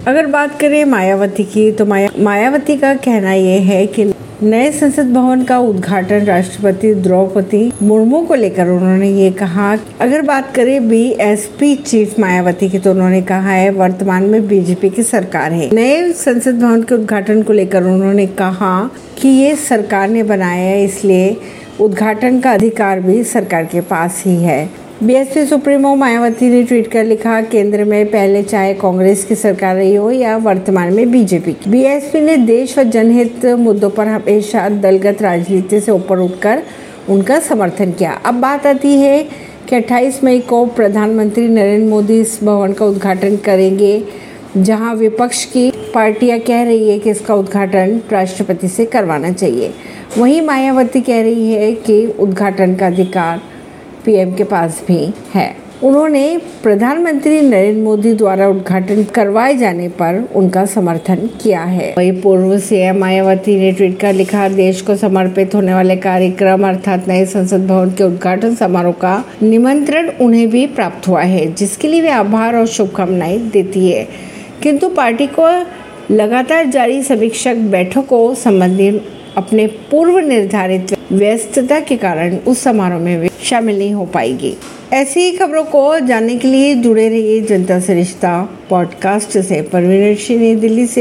अगर बात करें मायावती की तो माया, मायावती का कहना यह है कि नए संसद भवन का उद्घाटन राष्ट्रपति द्रौपदी मुर्मू को लेकर उन्होंने ये कहा। अगर बात करें बीएसपी चीफ मायावती की तो उन्होंने कहा है, वर्तमान में बीजेपी की सरकार है। नए संसद भवन के उद्घाटन को लेकर उन्होंने कहा कि ये सरकार ने बनाया है, इसलिए उद्घाटन का अधिकार भी सरकार के पास ही है। बीएसपी सुप्रीमो मायावती ने ट्वीट कर लिखा, केंद्र में पहले चाहे कांग्रेस की सरकार रही हो या वर्तमान में बीजेपी की। बीएसपी ने देश व जनहित मुद्दों पर हमेशा दलगत राजनीति से ऊपर उठकर उनका समर्थन किया। अब बात आती है कि 28 मई को प्रधानमंत्री नरेंद्र मोदी इस भवन का उद्घाटन करेंगे, जहाँ विपक्ष की पार्टियाँ कह रही है कि इसका उद्घाटन राष्ट्रपति से करवाना चाहिए। वहीं मायावती कह रही है कि उद्घाटन का अधिकार पीएम के पास भी है। उन्होंने प्रधानमंत्री नरेंद्र मोदी द्वारा उद्घाटन करवाए जाने पर उनका समर्थन किया है। वही पूर्व सीएम मायावती ने ट्वीट कर लिखा, देश को समर्पित होने वाले कार्यक्रम अर्थात नए संसद भवन के उद्घाटन समारोह का निमंत्रण उन्हें भी प्राप्त हुआ है, जिसके लिए वे आभार और शुभकामनाएँ देती है। किंतु पार्टी को लगातार जारी समीक्षक बैठकों संबंधी अपने पूर्व निर्धारित व्यस्तता के कारण उस समारोह में शामिल नहीं हो पाएगी। ऐसी ही खबरों को जानने के लिए जुड़े रहिए जनता सरिश्ता रिश्ता पॉडकास्ट से। परवीन दिल्ली से।